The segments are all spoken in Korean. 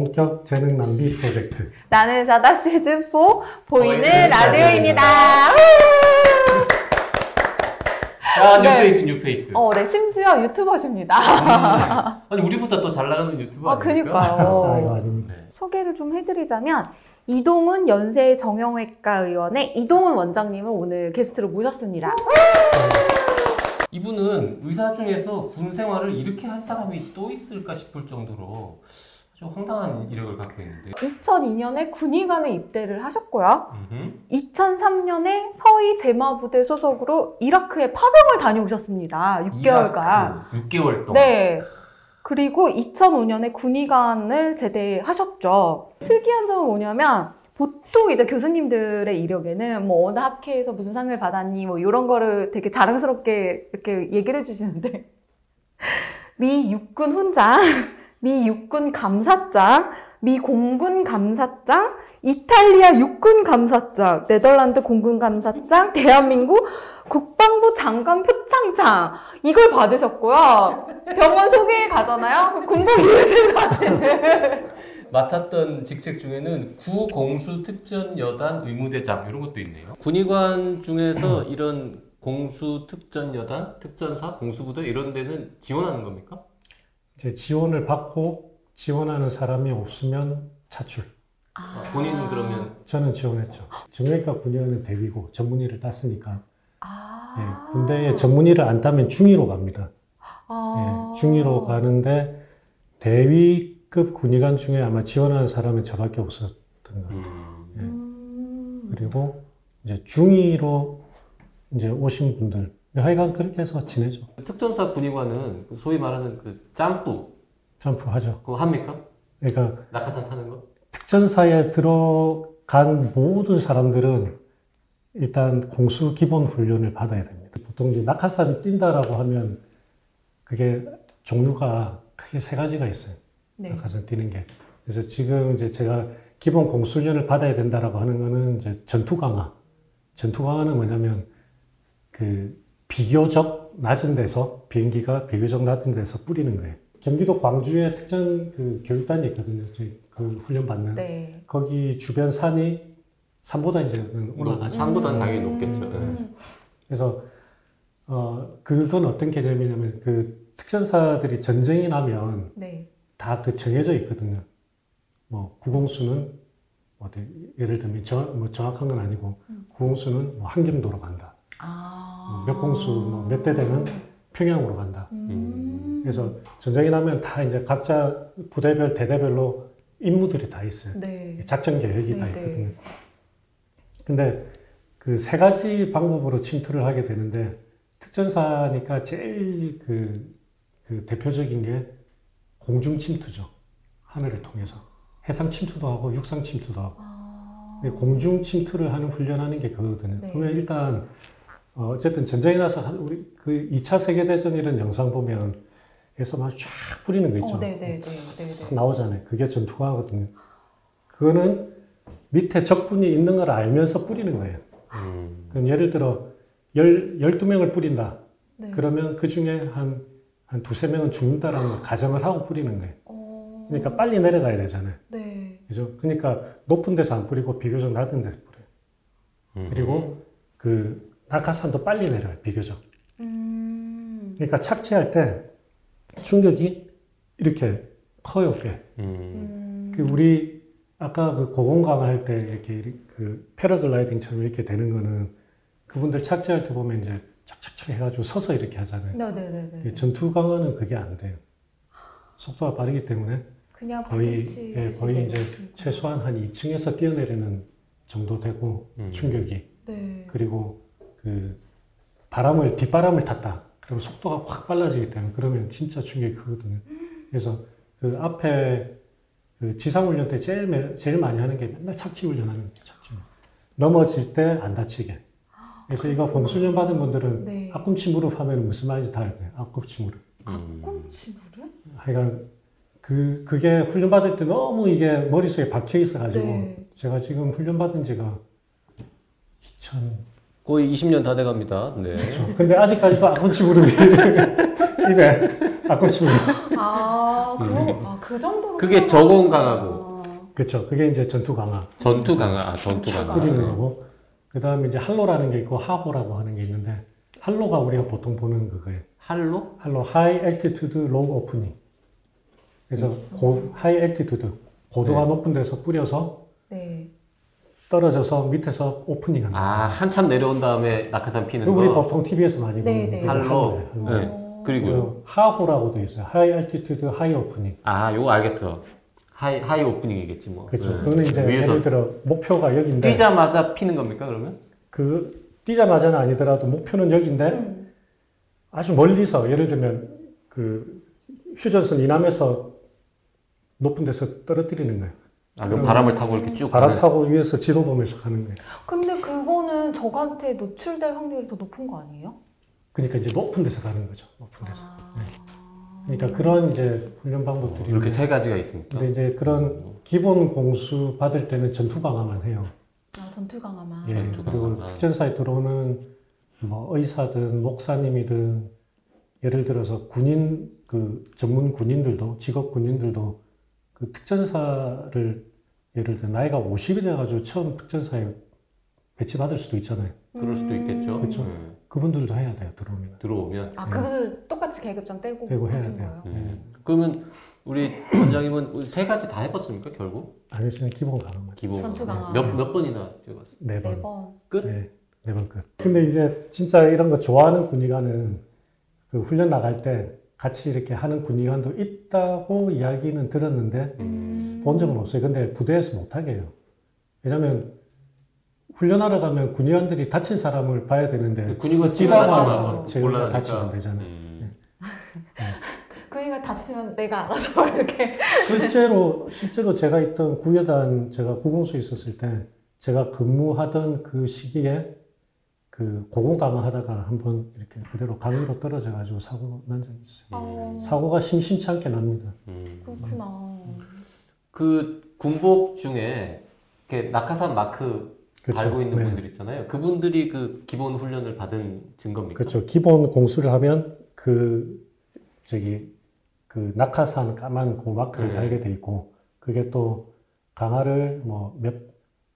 본격 재능 낭비 프로젝트. 나는 의사다 시즌 4 보이는 라디오입니다. 자 네. 뉴페이스 뉴페이스 어, 네, 심지어 유튜버십니다. 아니 우리보다 더 잘 나가는 유튜버 아? 아, 그니까요. 아닙니다. 네. 소개를 좀 해드리자면, 이동훈 연세 정형외과 의원의 이동훈 원장님을 오늘 게스트로 모셨습니다. 이분은 의사 중에서 군 생활을 이렇게 한 사람이 또 있을까 싶을 정도로 아주 황당한 이력을 갖고 있는데 2002년에 군의관에 입대를 하셨고요. 음흠. 2003년에 서희 제마부대 소속으로 이라크에 파병을 다녀오셨습니다. 6개월간. 이라크 6개월 동안 네. 그리고 2005년에 군의관을 제대하셨죠. 특이한 점은 뭐냐면 보통 이제 교수님들의 이력에는 뭐 어느 학회에서 무슨 상을 받았니 뭐 이런 거를 되게 자랑스럽게 이렇게 얘기를 해주시는데 미 육군 훈장, 미 육군 감사장, 미 공군 감사장, 이탈리아 육군 감사장, 네덜란드 공군 감사장, 대한민국 국방부 장관 표창장 이걸 받으셨고요. 병원 소개에 가잖아요. 군복 입으신 사진을. 맡았던 직책 중에는 구공수 특전 여단 의무대장 이런 것도 있네요. 군의관 중에서 이런 공수 특전 여단, 특전사, 공수부대 이런 데는 지원하는 겁니까? 이제 지원을 받고 지원하는 사람이 없으면 차출. 아, 본인은 그러면 저는 지원했죠. 정형외과 군의원은 대위고 전문의를 땄으니까 아. 예, 군대에 전문의를 안 따면 중위로 갑니다. 아. 예, 중위로 가는데 대위급 군의관 중에 아마 지원하는 사람은 저밖에 없었던 것 같아요. 음, 예. 음. 그리고 이제 중위로 이제 오신 분들 하여간 그렇게 해서 지내죠. 특전사 군의관은 그 소위 말하는 그 짬뿌 점프하죠. 그거 합니까? 그러니까 낙하산 타는 거? 특전사에 들어간 모든 사람들은 일단 공수 기본 훈련을 받아야 됩니다. 보통 이제 낙하산 뛴다라고 하면 그게 종류가 크게 세 가지가 있어요. 네. 낙하산 뛰는 게. 그래서 지금 이제 제가 기본 공수 훈련을 받아야 된다라고 하는 거는 이제 전투 강화. 전투 강화는 뭐냐면 그 비교적 낮은 데서 비행기가 비교적 낮은 데서 뿌리는 거예요. 경기도 광주에 특전 그 교육단이 있거든요. 저희 그 훈련 받는. 네. 거기 주변 산이 산보다 이제는 올라가죠. 산보다는 당연히 음. 높겠죠. 네. 그래서 어 그건 어떤 개념이냐면 그 특전사들이 전쟁이 나면 네. 다그 정해져 있거든요. 뭐 구공수는 뭐 어디 예를 들면 정, 뭐 정확한 건 아니고 구공수는 뭐 한경도로 간다. 아. 몇 공수 뭐 몇 대 되면 평양으로 간다. 음. 그래서 전쟁이 나면 다 이제 각자 부대별 대대별로 임무들이 다 있어요. 네. 작전 계획이 다 네, 네. 있거든요. 근데 그 세 가지 방법으로 침투를 하게 되는데 특전사니까 제일 그, 그 대표적인 게 공중 침투죠. 하늘을 통해서 해상 침투도 하고 육상 침투도 하고 아. 공중 침투를 하는 훈련하는 게 그거거든요. 네. 그러면 일단 어, 어쨌든 전쟁이 나서 한- 우리 그 2차 세계 대전 이런 영상 보면 에서 막 쫙 뿌리는 거 있죠. 어, 네, 네, 네, 네, 탁 네. 나오잖아요. 그게 전투화거든요. 그거는 밑에 적군이 있는 걸 알면서 뿌리는 거예요. 음. 그럼 예를 들어 열, 12명을 뿌린다. 네. 그러면 그 중에 한, 한 두세 명은 죽는다라는 걸 가정을 하고 뿌리는 거예요. 어. 그러니까 빨리 내려가야 되잖아요. 네. 그죠? 그러니까 높은 데서 안 뿌리고 비교적 낮은 데서 뿌려요. 음. 그리고 그 낙하산도 빨리 내려요. 비교적. 음. 그러니까 착지할 때 충격이 이렇게 커요. 꽤. 음. 음. 그 우리 아까 그 고공강 할때 이렇게 그 패러글라이딩처럼 이렇게 되는 거는 그분들 착지할 때 보면 이제 착착착 해가지고 서서 이렇게 하잖아요. 네, 네, 네, 네. 이 전투 강화는 그게 안 돼요. 속도가 빠르기 때문에 그냥 거의 예, 거의 이제 되겠습니다. 최소한 한 2층에서 뛰어내리는 정도 되고 음. 충격이 네. 그리고 그 바람을 뒷바람을 탔다. 그러면 속도가 확 빨라지기 때문에 그러면 진짜 충격이 크거든요. 그래서 그 앞에 그 지상훈련 때 제일, 매- 제일 많이 하는 게 맨날 착지 훈련하는 게 착지. 넘어질 때 안 다치게. 그래서 이거 공수련 받은 분들은 네. 앞꿈치 무릎 하면 무슨 말인지 다 알 거예요. 앞꿈치 무릎. 음. 꿈치 무릎? 하여간 그 그게 훈련 받을 때 너무 이게 머릿속에 박혀 있어가지고 네. 제가 지금 훈련 받은 지가 2000 거의 20년 다 돼갑니다. 네. 그렇죠. 근데 아직까지도 앞꿈치 무릎이 이래 앞꿈치 무릎. 아, 그, 아, 그 정도로. 그게 저공 강하고. 그렇죠. 그게 이제 전투 강하 전투 강하, 아, 전투 강하. 뿌리는 네. 거고 그 다음에 이제 HALO라는 게 있고 HAHO라고 하는 게 있는데 HALO가 우리가 보통 보는 그거예요. HALO? HALO high altitude low opening. 그래서 고, high altitude 고도가 네. 높은 데서 뿌려서 네. 떨어져서 밑에서 오프닝 합니다. 아, 한참 내려온 다음에 낙하산 피는 그 거. 우리 보통 TV에서 많이 네, 보는 네. 게 HALO. HALO. 네. 어. 그리고요. 그리고 HAHO라고도 있어요. high altitude high opening. 아, 요거 알겠어. high, high opening이겠지 뭐. 그렇죠. 네. 그거는 이제 위에서 예를 들어 목표가 여기인데 뛰자마자 피는 겁니까, 그러면? 그 뛰자마자는 아니더라도 목표는 여기인데 음. 아주 멀리서 예를 들면 그 휴전선 이남에서 높은 데서 떨어뜨리는 거예요. 아, 그럼 그럼 바람을 타고 이렇게 쭉 바람 가는- 타고 위에서 지도 보면서 가는 거예요. 근데 그거는 적한테 노출될 확률이 더 높은 거 아니에요? 그러니까 이제 높은 데서 가는 거죠. 높은 데서. 아. 그러니까 그런 이제 훈련 방법들이 이렇게 있는데 세 가지가 있습니까? 근데 이제 그런 기본 공수 받을 때는 전투 강화만 해요. 아, 전투 강화만. 예, 전투 그리고. 특전사에 들어오는 뭐 의사든 목사님이든 예를 들어서 군인 그 전문 군인들도 직업 군인들도 그 특전사를 예를 들어 나이가 50이 돼가지고 처음 특전사에 배치받을 수도 있잖아요. 그럴 수도 있겠죠. 그렇죠. 네. 그분들도 해야 돼요 들어오면. 들어오면. 아, 그거는 똑같이 계급장 떼고 떼고 해야 돼요. 네. 그러면 우리 원장님은 세 가지 다 해봤습니까, 결국? 아니 저는 기본 강화만 기본. 전투 강화. 몇, 몇 번이나 뛰어봤어요? 네네 번. 번. 끝? 네, 네 번 끝. 근데 이제 진짜 이런 거 좋아하는 군의관은 그 훈련 나갈 때 같이 이렇게 하는 군의관도 있다고 이야기는 들었는데 음. 본 적은 없어요. 근데 부대에서 못하게 해요. 왜냐면 훈련하러 가면 군의관들이 다친 사람을 봐야 되는데 군의관 뛰다가 뛰다가 제가. 다치면 되잖아요. 음. 그러니까 다치면 내가 알아서 이렇게. 실제로 실제로 제가 있던 구여단 제가 구공소에 있었을 때 제가 근무하던 그 시기에 그 고공 강화하다가 한번 이렇게 그대로 강의로 떨어져 가지고 사고 난 적이 있어요. 어, 사고가 심심치 않게 납니다. 음. 그렇구나. 그 군복 중에 이렇게 낙하산 마크 그렇죠. 달고 있는 네. 분들 있잖아요. 그분들이 그 기본 훈련을 받은 증거입니까? 그렇죠. 기본 공수를 하면 그 저기 그 낙하산 까만 고 마크를 네. 달게 돼 있고 그게 또 강화를 뭐 몇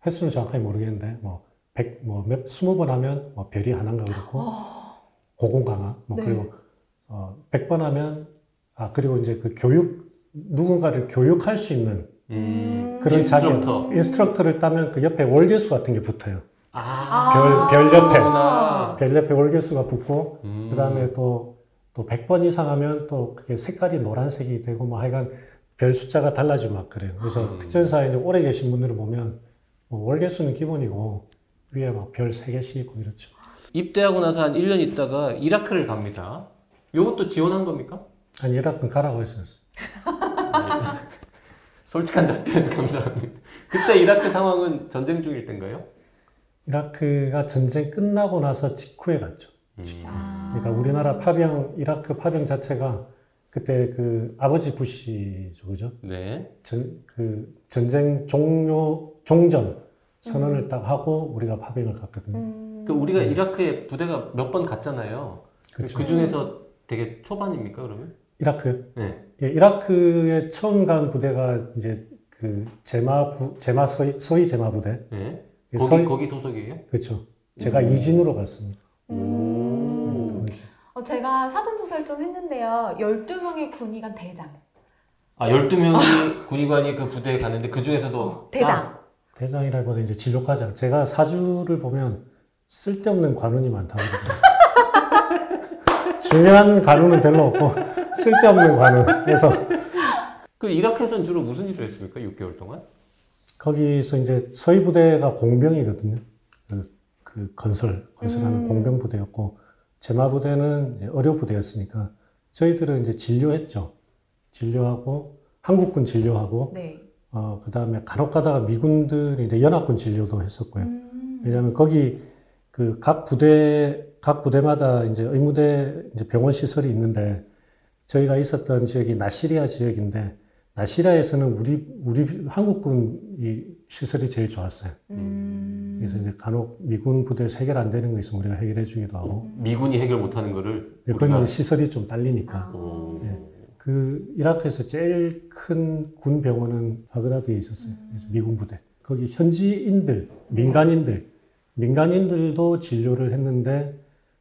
횟수는 정확하게 모르겠는데 뭐 백뭐몇 스무 번 하면 뭐 별이 하나인가 그렇고 어, 고공 강화 뭐 네. 그리고 어 100번 하면 아 그리고 이제 그 교육 누군가를 교육할 수 있는 음. 그런 instructor. 자격 instructor를 따면 그 옆에 월계수 같은 게 붙어요. 아. 별- 별 옆에. 그렇구나. 별 옆에 월계수가 붙고 음. 그 다음에 또 또 100번 이상 하면 또 그게 색깔이 노란색이 되고 뭐 하여간 별 숫자가 달라지고 막 그래요. 그래서 음. 특전사에 이제 오래 계신 분들을 보면 뭐 월계수는 기본이고 위에 막 별 세 개씩 있고 이렇죠. 입대하고 나서 한 1년 있다가 이라크를 갑니다. 요것도 지원한 겁니까? 아니 이라크 가라고 했었어요. 솔직한 답변 감사합니다. 그때 이라크 상황은 전쟁 중일 때인가요? 이라크가 전쟁 끝나고 나서 직후에 갔죠. 음. 아. 그러니까 우리나라 파병 이라크 파병 자체가 그때 그 아버지 부시죠, 그죠? 네. 전, 그 전쟁 종료 종전 선언을 딱 하고 우리가 파병을 갔거든요. 음. 그 우리가 이라크에 부대가 몇 번 갔잖아요. 그렇죠. 그 중에서 되게 초반입니까 그러면? 이라크 네. 예, 이라크에 처음 간 부대가 이제 그 제마 부 제마 서희 서희 제마 부대 네. 그 거기 서희- 거기 소속이에요? 그렇죠. 제가 음. 이진으로 갔습니다. 음. 오. 당시. 어, 제가 사전 조사를 좀 했는데요. 12명의 군의관 대장. 아 12명이 군의관이 그 부대에 갔는데 그 중에서도 대장. 대장이라기보다 이제 진료과장. 제가 사주를 보면 쓸데없는 관운이 많다고 그러더라고요. 중요한 관운은 별로 없고 쓸데없는 관운. 그래서 그 이라크에서는 주로 무슨 일을 했습니까? 6개월 동안? 거기서 이제 서희 부대가 공병이거든요. 그, 그 건설, 건설하는 음. 공병 부대였고, 제마 부대는 의료 부대였으니까, 저희들은 이제 진료했죠. 진료하고, 한국군 진료하고, 네. 어, 그 다음에 간혹 가다가 미군들이 이제 연합군 진료도 했었고요. 음. 왜냐하면 거기 그 각 부대 각 부대마다 이제 의무대 이제 병원 시설이 있는데 저희가 있었던 지역이 나시리아 지역인데 나시리아에서는 우리 우리 한국군 이 시설이 제일 좋았어요. 음. 그래서 이제 간혹 미군 부대에서 해결 안 되는 거 있으면 우리가 해결해 주기도 하고 미군이 해결 못 하는 거를 거기 우리가 이제 시설이 좀 딸리니까 아. 어, 예. 그 이라크에서 제일 큰 군 병원은 바그다드에 있었어요. 그래서 미군 부대. 거기 현지인들, 민간인들, 민간인들도 진료를 했는데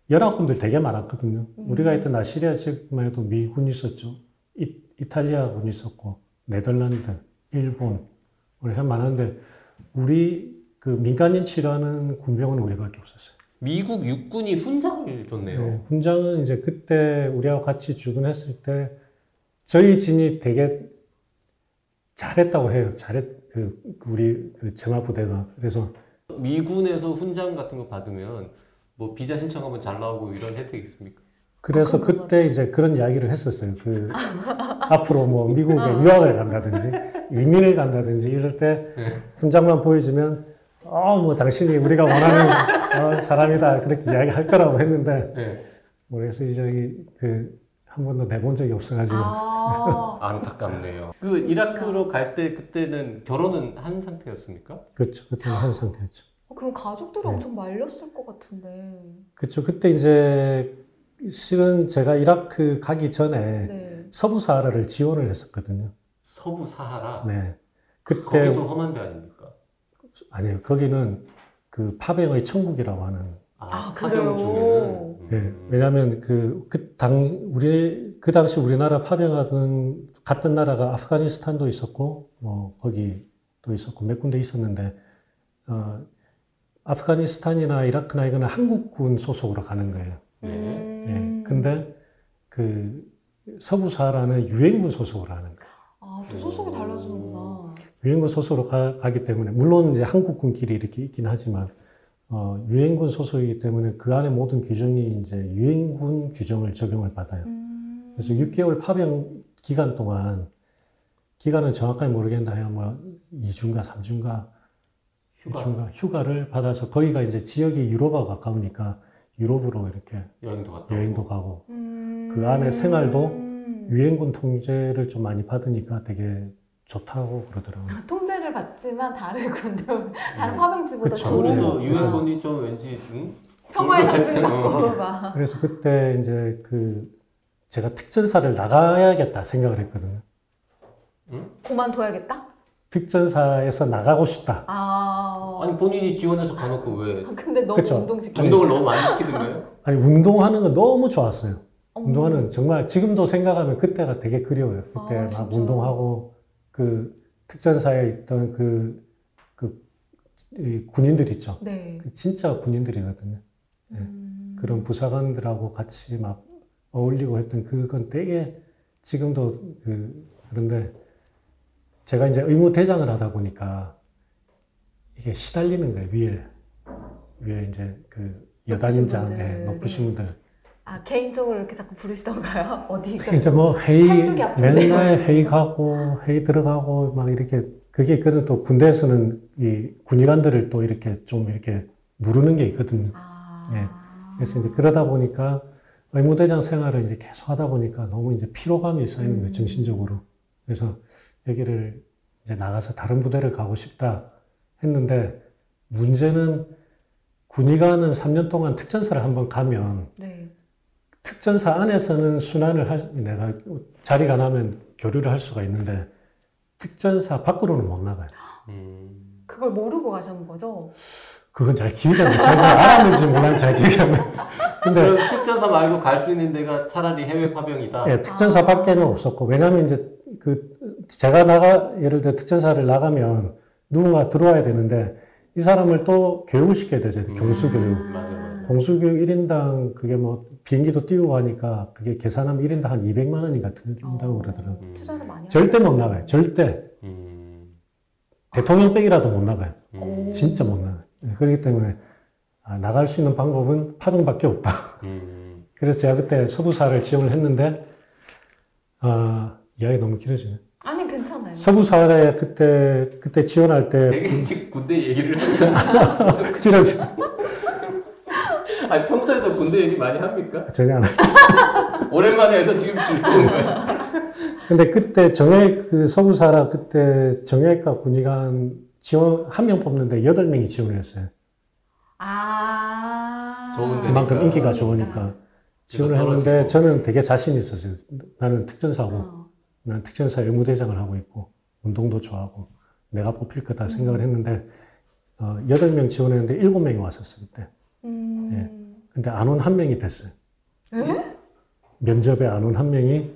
연합군들 되게 많았거든요. 우리가 있던 아시리아 지역만 해도 미군이 있었죠. 이, 이탈리아군이 있었고 네덜란드, 일본, 우리 참 많았는데 우리 그 민간인 치료하는 군병원은 우리밖에 없었어요. 미국 육군이 훈장을 줬네요. 네, 훈장은 이제 그때 우리하고 같이 주둔했을 때 저희 진이 되게 잘했다고 해요. 잘했 그그 우리 그 정화 부대가 그래서 미군에서 훈장 같은 거 받으면 뭐 비자 신청하면 잘 나오고 이런 혜택이 있습니까? 그래서 아, 그때 이제 그런 이야기를 했었어요. 그 앞으로 뭐 미국에 유학을 간다든지 이민을 간다든지 이럴 때 네. 훈장만 보여주면 어뭐 당신이 우리가 원하는 어, 사람이다 그렇게 이야기할 거라고 했는데 네. 뭐 그래서 이제 그 한 번도 내본 적이 없어가지고 아. 안타깝네요. 그 이라크로 갈 때 그때는 결혼은 한 상태였습니까? 그렇죠. 그때는 한 상태였죠. 어, 그럼 가족들이 네. 엄청 말렸을 것 같은데. 그렇죠. 그때 이제 실은 제가 이라크 가기 전에 네. 서부 사하라를 지원을 했었거든요. 서부 사하라. 네. 그때 거기도 험한 데 아닙니까? 아니요. 거기는 그 파병의 천국이라고 하는. 아, 파병 그래요? 중에는 예. 음. 왜냐하면 그 그 당 우리 그 당시 우리나라 파병하던 갔던 나라가 아프가니스탄도 있었고 뭐 거기도 있었고 몇 군데 있었는데 어 아프가니스탄이나 이라크나 이거는 한국군 소속으로 가는 거예요. 네. 음. 예. 근데 그 서부 사하라는 유엔군 소속으로 하는 거예요. 아, 또 소속이 달라지는구나. 유엔군 소속으로 가, 기 때문에 물론 이제 한국군끼리 이렇게 있긴 하지만 어, 유엔군 소속이기 때문에 그 안에 모든 규정이 이제 유엔군 규정을 적용을 받아요. 음. 그래서 6개월 파병 기간 동안 기간은 정확하게 모르겠는데 뭐 2주인가 3주인가 휴가 휴가, 휴가를 받아서 거기가 이제 지역이 유럽하고 가까우니까 유럽으로 이렇게 여행도 갔다 여행도. 가고 음. 그 안에 생활도 음. 유엔군 통제를 좀 많이 받으니까 되게 좋다고 그러더라고요. 통 제를 받지만 다른 군대, 다른 음. 파병지보다 그쵸. 좋은 유엔군이 좀 왠지 응? 평화의 상징. 받고 막. 그래서 그때 이제 그 제가 특전사를 나가야겠다 생각을 했거든요. 그만둬야겠다? 특전사에서 나가고 싶다. 아. 아니 본인이 지원해서 가놓고 왜 아, 근데 너무 그쵸. 운동시키는 운동을 너무 많이 시키는 거예요? 아니 운동하는 거 너무 좋았어요. 어머. 운동하는 정말 지금도 생각하면 그때가 되게 그리워요. 그때 아, 막? 운동하고 그 특전사에 있던 그, 그, 이 군인들 있죠. 네. 그 진짜 군인들이거든요. 네. 음. 그런 부사관들하고 같이 막 어울리고 했던 그건 되게 지금도 그, 그런데 제가 이제 의무대장을 하다 보니까 이게 시달리는 거예요, 위에. 위에 이제 그 여단장, 분들, 예, 높으신 분들. 아, 개인적으로 이렇게 자꾸 부르시던가요? 어디? 이제 뭐 회의. 맨날 회의 가고, 회의 들어가고, 막 이렇게, 그게 있거든. 또 군대에서는 이 군의관들을 또 이렇게 좀 이렇게 누르는 게 있거든요. 아. 예. 그래서 이제 그러다 보니까 의무대장 생활을 이제 계속 하다 보니까 너무 이제 피로감이 쌓이는 거예요, 음. 정신적으로. 그래서 여기를 이제 나가서 다른 부대를 가고 싶다 했는데 문제는 군의관은 3년 동안 특전사를 한번 가면 네. 특전사 안에서는 순환을 할, 내가 자리가 나면 교류를 할 수가 있는데 특전사 밖으로는 못 나가요. 음. 그걸 모르고 가시는 거죠? 그건 잘 기억이 안 나. 제가 알았는지 몰랐는지 잘 기억이 안 나. 근데 그럼 특전사 말고 갈 수 있는 데가 차라리 해외 파병이다. 예, 특전사 아. 밖에는 없었고, 왜냐하면 이제 그, 제가 나가, 예를 들어 특전사를 나가면 누군가 들어와야 되는데, 이 사람을 또 교육을 시켜야 되죠. 음. 경수교육. 맞아, 맞아. 공수교육 1인당 그게 뭐 비행기도 띄우고 하니까 그게 계산하면 1인당 한 200만 원인가 든다고 어. 그러더라고요. 음. 투자를 많이 절대 못 나가요. 절대. 음. 대통령 백이라도 못 나가요. 음. 진짜 못 나가요. 예, 그렇기 때문에 아, 나갈 수 있는 방법은 파병밖에 없다. 음. 그래서 제가 그때 서부사를 지원을 했는데, 아, 이야기 너무 길어지네. 아니, 괜찮아요. 서부사에 그때 그때 지원할 때 되게 군대 얘기를 하면 싫어지 아니 평소에도 군대 얘기 많이 합니까? 전혀 안 하죠. 오랜만에 해서 지금 거예요. 근데 그때 정액 그 서부사라 그때 정액과 군의관 지원 한 명 뽑는데 여덟 명이 지원을 했어요. 아. 좋은데. 그만큼. 인기가 좋으니까 지원을 떨어지고. 했는데 저는 되게 자신 있었어요. 나는 특전사고 어. 나는 특전사 의무대장을 하고 있고 운동도 좋아하고 내가 뽑힐 거다 생각을 했는데 어, 여덟 명 지원했는데 일곱 명이 왔었어요 그때. 음. 근데 안 온 한 명이 됐어요. 에? 면접에 안 온 한 명이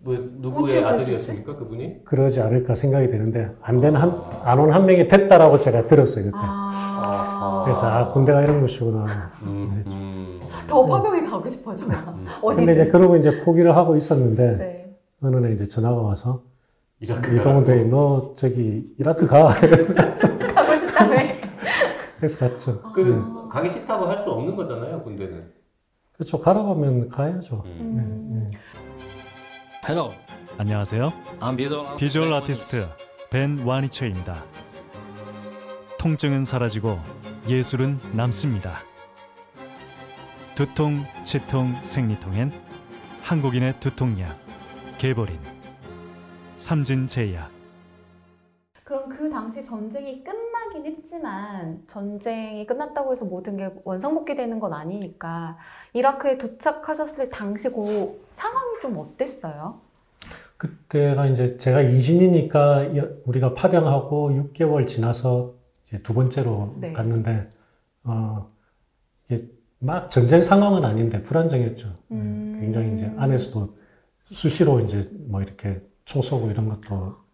뭐 누구의 아들이었습니까 그분이? 그러지 않을까 생각이 되는데 안 된 한 안 온 한 명이 됐다라고 제가 들었어요 그때. 아. 그래서 아 군대가 이런 곳이구나. 음, 음. 더 화병이 가고 싶어져. 어디? 근데 이제 그러고 이제 포기를 하고 있었는데 네. 어느 날 이제 전화가 와서 이라크 이동훈 대위 너 저기 이라크 가. 가고 싶다며. 그래서 갔죠. 그 네. 가기 싫다고 할 수 없는 거잖아요 군대는. 그렇죠. 가라고 하면 가야죠. 음. 음. Hello, 안녕하세요. I'm visual, 비주얼 아티스트 벤 와니처입니다. 통증은 사라지고 예술은 남습니다. 두통, 치통, 생리통엔 한국인의 두통약 개보린 삼진제약 그럼 그 당시 전쟁이 끝나긴 했지만 전쟁이 끝났다고 해서 모든 게 원상복귀되는 건 아니니까 이라크에 도착하셨을 당시 그 상황이 좀 어땠어요? 그때가 이제 제가 이진이니까 이- 우리가 파병하고 6개월 지나서 이제 두 번째로 네. 갔는데 어 이게 막 전쟁 상황은 아닌데 불안정했죠. 네, 음. 굉장히 이제 안에서도 수시로 이제 뭐 이렇게 총 쏘고 이런 것도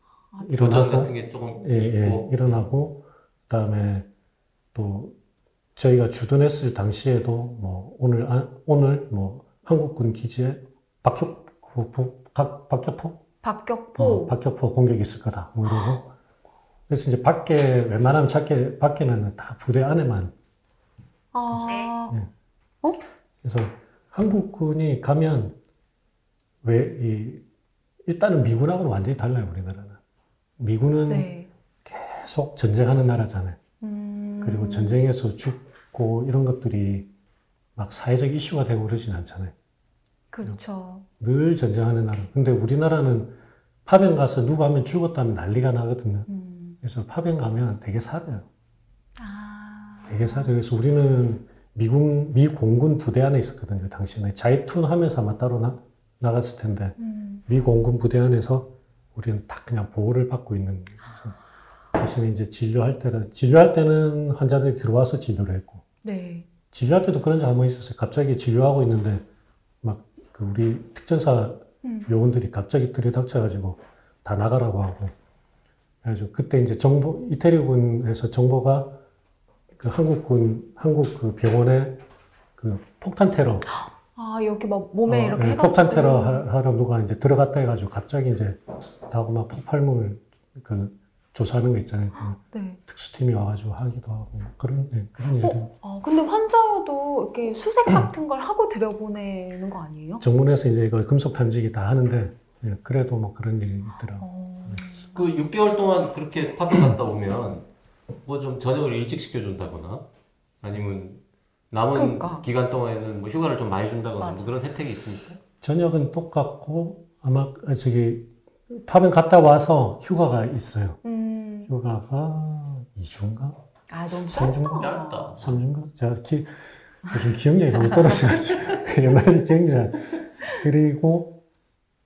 일어나고? 같은 게 조금 예, 예, 있고. 일어나고 그다음에 또 저희가 주둔했을 당시에도 뭐 오늘 아- 오늘 뭐 한국군 기지에 박혁 그 부- 박- 박격포? 박격포. 어, 박격포 공격이 있을 거다. 뭐 이러고. 그래서 이제 밖에 웬만하면 밖에 밖에는 다 부대 안에만. 아, 네. 그래서 한국군이 가면 왜 이 일단은 미군하고는 완전히 달라요 우리나라는 미군은 네. 계속 전쟁하는 나라잖아요. 음. 그리고 전쟁에서 죽고 이런 것들이 막 사회적 이슈가 되고 그러진 않잖아요. 그렇죠. 늘 전쟁하는 나라. 근데 우리나라는 파병 가서 누구 하면 죽었다면 난리가 나거든요. 음. 그래서 파병 가면 되게 살아요. 아. 되게 살아요. 그래서 우리는 미군, 미 공군 부대 안에 있었거든요. 당시에. 자이툰 하면서 아마 따로 나, 나갔을 텐데. 음. 미 공군 부대 안에서 우리는 딱 그냥 보호를 받고 있는 거죠. 대신에 이제 진료할 때는, 진료할 때는 환자들이 들어와서 진료를 했고, 네. 진료할 때도 그런 번 있었어요. 갑자기 진료하고 있는데, 막, 그 우리 특전사 음. 요원들이 갑자기 들이닥쳐가지고 다 나가라고 하고. 그래가지고 그때 이제 정보, 이태리군에서 정보가 그 한국군, 한국 그 병원에 그 폭탄 테러, 아, 여기 막 몸에 어, 이렇게 예, 해가지고. 폭탄 테러 하- 하러 누가 이제 들어갔다 해가지고 갑자기 이제 다고 막 폭발물 그 조사하는 거 있잖아요. 그 네. 특수팀이 와가지고 하기도 하고 그런 예, 그런 일도 어, 근데 환자여도 이렇게 수색 같은 걸 하고 들여보내는 거 아니에요? 정문에서 이제 이거 금속 탐지기 다 하는데 예, 그래도 뭐 그런 일이 있더라고. 어. 그 6개월 동안 그렇게 파병 갔다 오면 뭐 좀 저녁을 일찍 시켜준다거나 아니면 남은 그러니까. 기간 동안에는 뭐 휴가를 좀 많이 준다거나. 뭐 그런 혜택이 있습니까? 저녁은 똑같고 아마 저기 파병 갔다 와서 휴가가 있어요. 음. 휴가가 2주인가? 아, 너무? 짧다. 짧다. 3주인가? 제가 기, 요즘 기억력이 너무 떨어져가지고 옛날 기억력이 잘- 그리고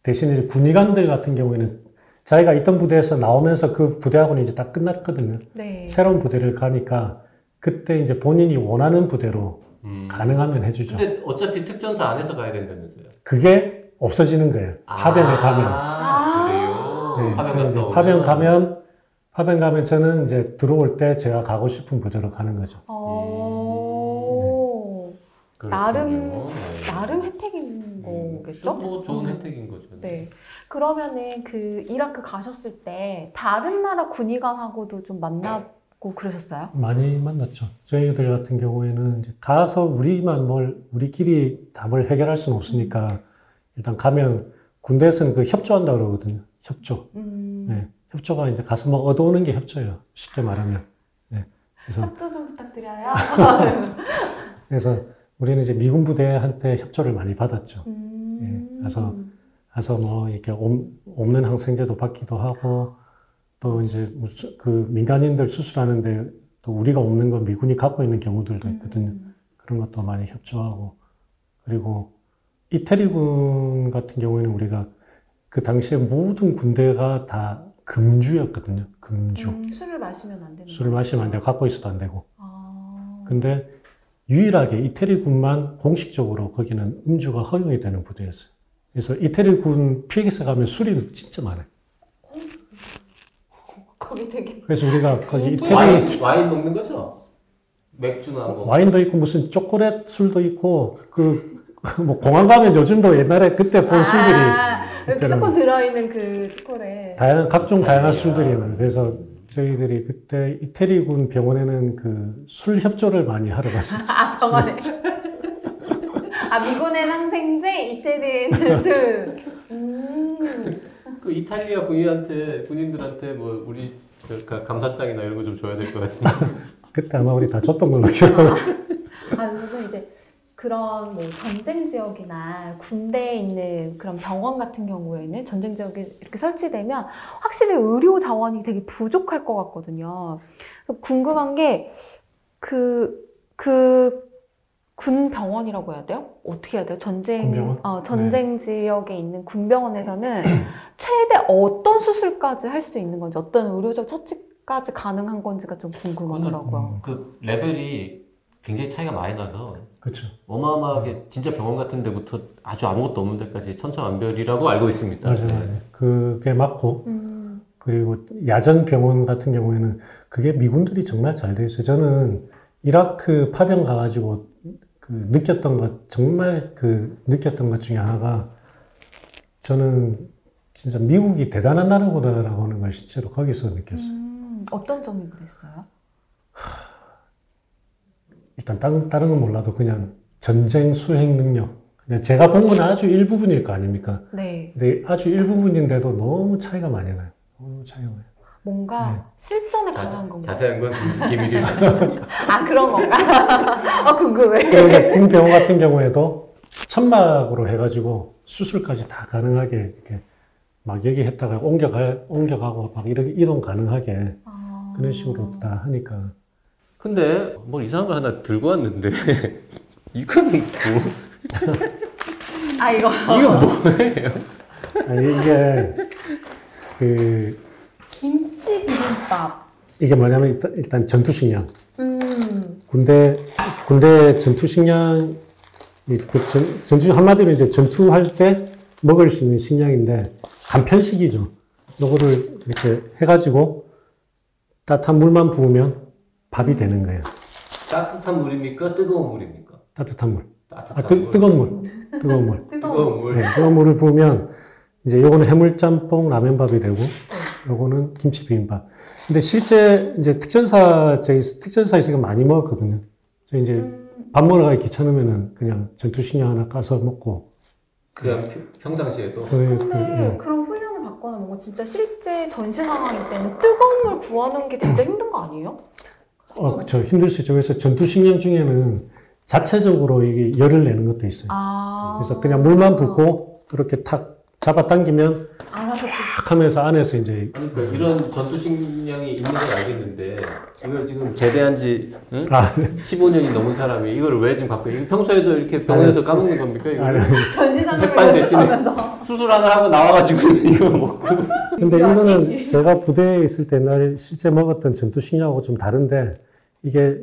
대신에 이제 군의관들 같은 경우에는 자기가 있던 부대에서 나오면서 그 부대하고는 이제 다 끝났거든요. 네. 새로운 부대를 가니까 그때 이제 본인이 원하는 부대로 음. 가능하면 해주죠. 근데 어차피 특전사 안에서 가야 된다면서요? 그게 없어지는 거예요. 파병을 가면. 아, 그래요? 네, 파병 이제 오면. 파병 가면 파병 가면 저는 이제 들어올 때 제가 가고 싶은 부대로 가는 거죠. 어. 그렇군요. 나름 네. 나름 혜택인 거겠죠? 뭐 좋은 음. 혜택인 거죠. 네. 그러면은 그 이라크 가셨을 때 다른 나라 군의관하고도 좀 만나 고 그러셨어요? 많이 만났죠. 저희들 같은 경우에는 가서 우리만 뭘 우리끼리 다뭘 해결할 수는 없으니까 일단 가면 군대에서는 그 협조한다 그러거든요. 협조. 음. 네, 협조가 이제 가서 뭐 얻어오는 게 협조예요. 쉽게 말하면. 네, 그래서 협조 좀 부탁드려요. 그래서 우리는 이제 미군 부대한테 협조를 많이 받았죠. 음. 예, 가서 가서 뭐 이렇게 옴- 없는 항생제도 받기도 하고 또 이제 무슨 그 민간인들 수술하는데 또 우리가 없는 거 미군이 갖고 있는 경우들도 있거든요. 음. 그런 것도 많이 협조하고 그리고 이태리군 같은 경우에는 우리가 그 당시에 모든 군대가 다 금주였거든요. 금주. 음, 술을 마시면 안 되는 술을? 마시면 안 되고 갖고 있어도 안 되고. 아. 근데 유일하게 이태리군만 공식적으로 거기는 음주가 허용이 되는 부대였어요. 그래서 이태리군 PX 가면 술이 진짜 많아요. 거기 되게 그래서 우리가 거기 이태리 와인, 와인 먹는 거죠? 맥주나 뭐. 와인도 있고 무슨 초콜릿 술도 있고 그 뭐 공항 가면 요즘도 옛날에 그때 본 술들이 아, 이렇게 그때는 조금 들어있는 그 초콜릿. 다양한 각종 다양한. 술들이 많아요. 그래서 저희들이 그때 이태리군 병원에는 그 술 협조를 많이 하러 갔었죠. 아 병원에. 아 미군엔 항생제, 이태리에는 술. 음. 그 이탈리아 군인한테 군인들한테 뭐 우리 그 가- 감사장이나 이런 거 좀 줘야 될 것 같은데. 그때 아마 우리 다 줬던 걸로 기억하고 아 저도 이제 그런 뭐 전쟁 지역이나 군대에 있는 그런 병원 같은 경우에는 전쟁 지역에 이렇게 설치되면 확실히 의료 자원이 되게 부족할 것 같거든요. 궁금한 게 그 그 군 병원이라고 해야 돼요? 어떻게 해야 돼요? 전쟁 군병원? 어, 전쟁 지역에 있는 군병원에서는 최대 어떤 수술까지 할 수 있는 건지 어떤 의료적 처치까지 가능한 건지가 좀 궁금하더라고요. 그 레벨이 굉장히 차이가 많이 나서 그렇죠. 어마어마하게 진짜 병원 같은 데부터 아주 아무것도 없는 데까지 천차만별이라고 알고 있습니다. 맞아요, 네. 맞아요. 그게 맞고 음. 그리고 야전 병원 같은 경우에는 그게 미군들이 정말 잘 돼 있어요. 저는 이라크 파병 가가지고 그 느꼈던 것 정말 그 느꼈던 것 중에 하나가 저는 진짜 미국이 대단한 나라구나라고 하는 걸 실제로 거기서 느꼈어요. 음, 어떤 점이 그랬어요? 일단 다른, 다른 건 몰라도 그냥 전쟁 수행 능력. 제가 본 건 아주 일부분일 거 아닙니까? 네. 근데 아주 일부분인데도 너무 차이가 많이 나요. 너무 차이가 많이 나요. 뭔가 네. 실전에 자세, 강한 건가요? 자세한 건 김희준 씨. 아 그런 건가? 아 궁금해. 그런데 군 병원 같은 경우에도 천막으로 해가지고 수술까지 다 가능하게 이렇게 막 여기 했다가 옮겨갈, 옮겨가고 막 이렇게 이동 가능하게 아... 그런 식으로 다 하니까. 근데 뭐 이상한 거 하나 들고 왔는데 이건 뭐아 이거 이거 뭐예요? 아니, 이게 그, 김치 비빔밥. 이게 뭐냐면 일단, 일단 전투식량. 음. 군대, 군대 전투식량, 이그 전, 전투, 한마디로 이제 전투할 때 먹을 수 있는 식량인데, 간편식이죠. 요거를 이렇게 해가지고 따뜻한 물만 부으면 밥이 되는 거예요. 따뜻한 물입니까? 뜨거운 물입니까? 따뜻한 물. 따뜻한 아, 뜨, 물. 뜨거운 물. 뜨거운 물. 뜨거운 물. 네, 뜨거운 물을 부으면 이제 요거는 해물짬뽕 라면밥이 되고 요거는 김치 비빔밥. 근데 실제 이제 특전사 저희 특전사에서 많이 먹었거든요. 저 이제 음. 밥 먹으러 가기 귀찮으면 그냥 전투식량 하나 까서 먹고. 그냥 평- 평상시에도 그, 그, 근데 예. 그런 훈련을 받거나 뭔가 진짜 실제 전시 상황일 때는 뜨거운 물 구하는 게 진짜 힘든 거 아니에요? 어, 그쵸. 힘들 수 있죠. 그래서 전투식량 중에는 자체적으로 이게 열을 내는 것도 있어요. 아. 그래서 그냥 물만 붓고 그렇게 탁 잡아당기면 탁 하면서 안에서 이제 그러니까 이런 전투식량이 있는 건 알겠는데 이걸 지금 제대한 지 응? 아, 15년이 넘은 사람이 이걸 왜 지금 갖고 이렇게 평소에도 이렇게 병원에서 아니, 까먹는 겁니까? 이거 아니, 전시 상황을 햇반 대신에. 수술 하나 하고 나와가지고 이거 먹고 근데 이거는 제가 부대에 있을 때 옛날에 실제 먹었던 전투식량하고 좀 다른데 이게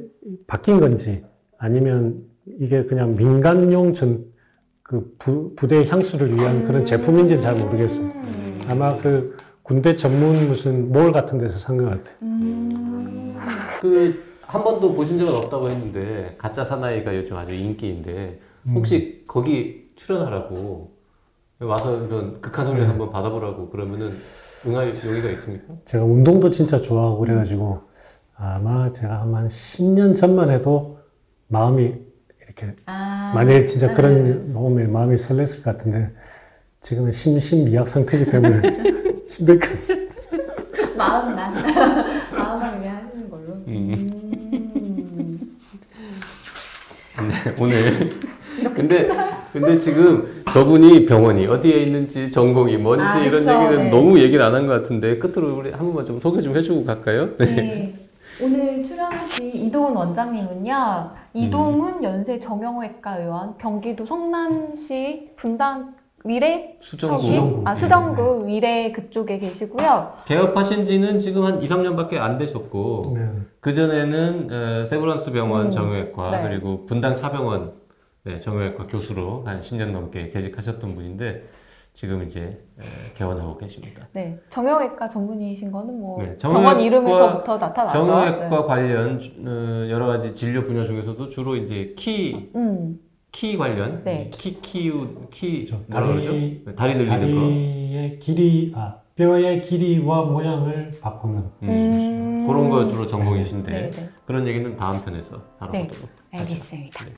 바뀐 건지 아니면 이게 그냥 민간용 전, 그 부, 부대 향수를 위한 그런 제품인지는 잘 모르겠어요. 음. 아마 그 군대 전문 무슨 몰 같은 데서 산 것 같아요. 음. 그한 번도 보신 적은 없다고 했는데 가짜 사나이가 요즘 아주 인기인데 혹시 거기 출연하라고 와서 이런 극한 훈련 한번 받아보라고 그러면은 응할 용의가 있습니까? 제가 운동도 진짜 좋아하고 그래가지고 아마 제가 한 10년 전만 해도 마음이 이렇게 아. 만약에 진짜 네. 그런 마음에 마음이 설렜을 것 같은데 지금은 심신미약 상태이기 때문에 힘들 것 같습니다. 마음만 마음만 그냥 하시는 걸로. 음. 음. 네, 오늘 근데 근데 지금 저분이 병원이 어디에 있는지 전공이 뭔지 아, 이런 그쵸, 얘기는 네. 너무 얘기를 안 한 것 같은데 끝으로 우리 한 번만 좀 소개 좀 해주고 갈까요? 네. 네. 오늘 출연하신 이도훈 원장님은요. 이동훈 음. 연세 정형외과 의원, 경기도 성남시 분당 위례 수정구. 수정구. 아 수정구 위례 그쪽에 계시고요. 개업하신 지는 지금 한 2, 3년밖에 안 되셨고 네. 그 전에는 어, 세브란스 병원 음, 정형외과 네. 그리고 분당 차병원 네, 정형외과 교수로 한 10년 넘게 재직하셨던 분인데 지금 이제 에, 개원하고 계십니다. 네, 정형외과 전문의이신 거는 뭐 네, 병원 정형외과- 이름에서부터 나타나죠. 정형외과 관련 주- 어, 여러 가지 진료 분야 중에서도 주로 이제 키, 네. 음, 키 관련, 네. 키 키우 키 그렇죠. 뭐라 다리-? 네, 다리 늘리는 거. 다리의 길이, 아, 뼈의 길이와 모양을 바꾸는. 음. 음. 그런 거 주로 전공이신데 네, 네. 그런 얘기는 다음 편에서 다뤄보도록 하죠. 알겠습니다. 네.